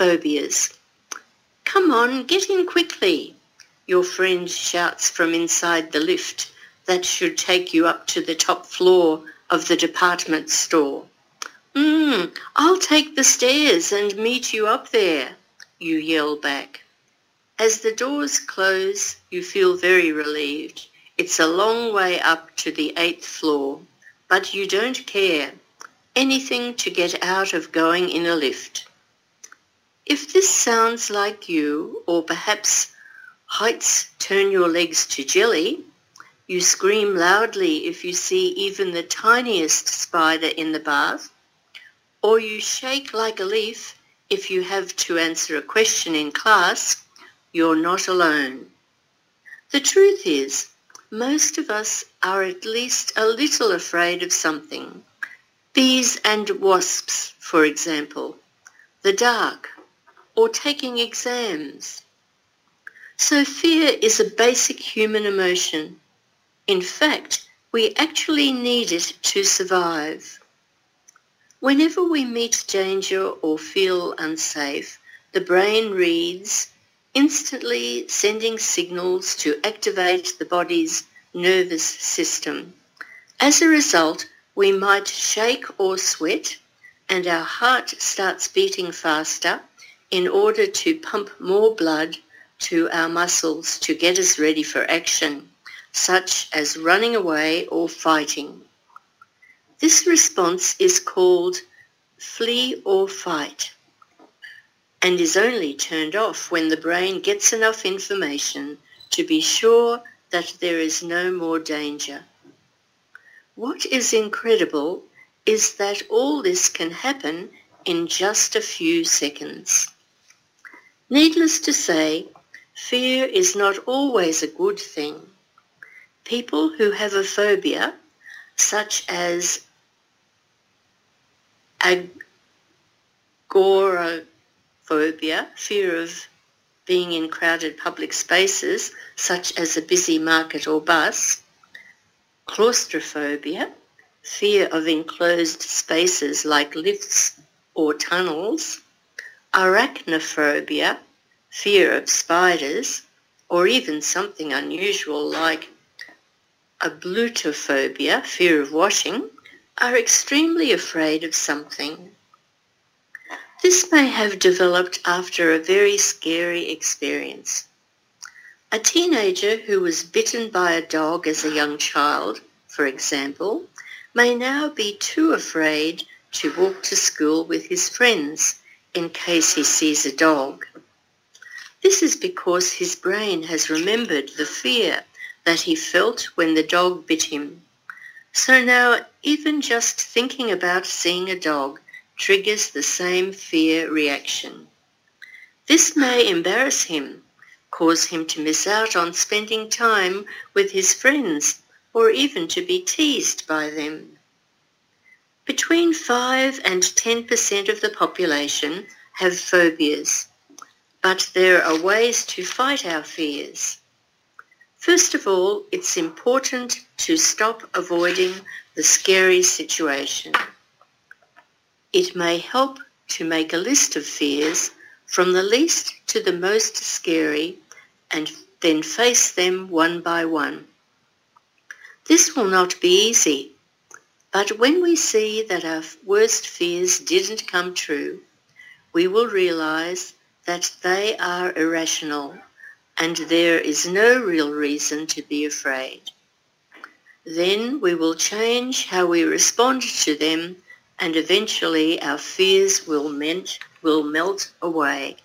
phobias. Come on, get in quickly, your friend shouts from inside the lift that should take you up to the top floor of the department store. Mmm, I'll take the stairs and meet you up there, you yell back. As the doors close, you feel very relieved. It's a long way up to the eighth floor, but you don't care. Anything to get out of going in a lift. If this sounds like you, or perhaps heights turn your legs to jelly, you scream loudly if you see even the tiniest spider in the bath, or you shake like a leaf if you have to answer a question in class, you're not alone. The truth is, most of us are at least a little afraid of something. Bees and wasps, for example, the dark, or taking exams. So fear is a basic human emotion. In fact, we actually need it to survive. Whenever we meet danger or feel unsafe, the brain reads instantly sending signals to activate the body's nervous system. As a result, we might shake or sweat and our heart starts beating faster in order to pump more blood to our muscles to get us ready for action, such as running away or fighting. This response is called flee or fight and is only turned off when the brain gets enough information to be sure that there is no more danger. What is incredible is that all this can happen in just a few seconds. Needless to say, fear is not always a good thing. People who have a phobia, such as agora phobia, fear of being in crowded public spaces, such as a busy market or bus, claustrophobia, fear of enclosed spaces like lifts or tunnels, arachnophobia, fear of spiders, or even something unusual like ablutophobia, fear of washing, are extremely afraid of something. This may have developed after a very scary experience. A teenager who was bitten by a dog as a young child, for example, may now be too afraid to walk to school with his friends in case he sees a dog. This is because his brain has remembered the fear that he felt when the dog bit him. So now even just thinking about seeing a dog triggers the same fear reaction. This may embarrass him, cause him to miss out on spending time with his friends or even to be teased by them. Between 5 and 10% of the population have phobias, but there are ways to fight our fears. First of all, it's important to stop avoiding the scary situation. It may help to make a list of fears from the least to the most scary and then face them one by one. This will not be easy, but when we see that our worst fears didn't come true, we will realize that they are irrational and there is no real reason to be afraid. Then we will change how we respond to them and eventually our fears will melt, will melt away.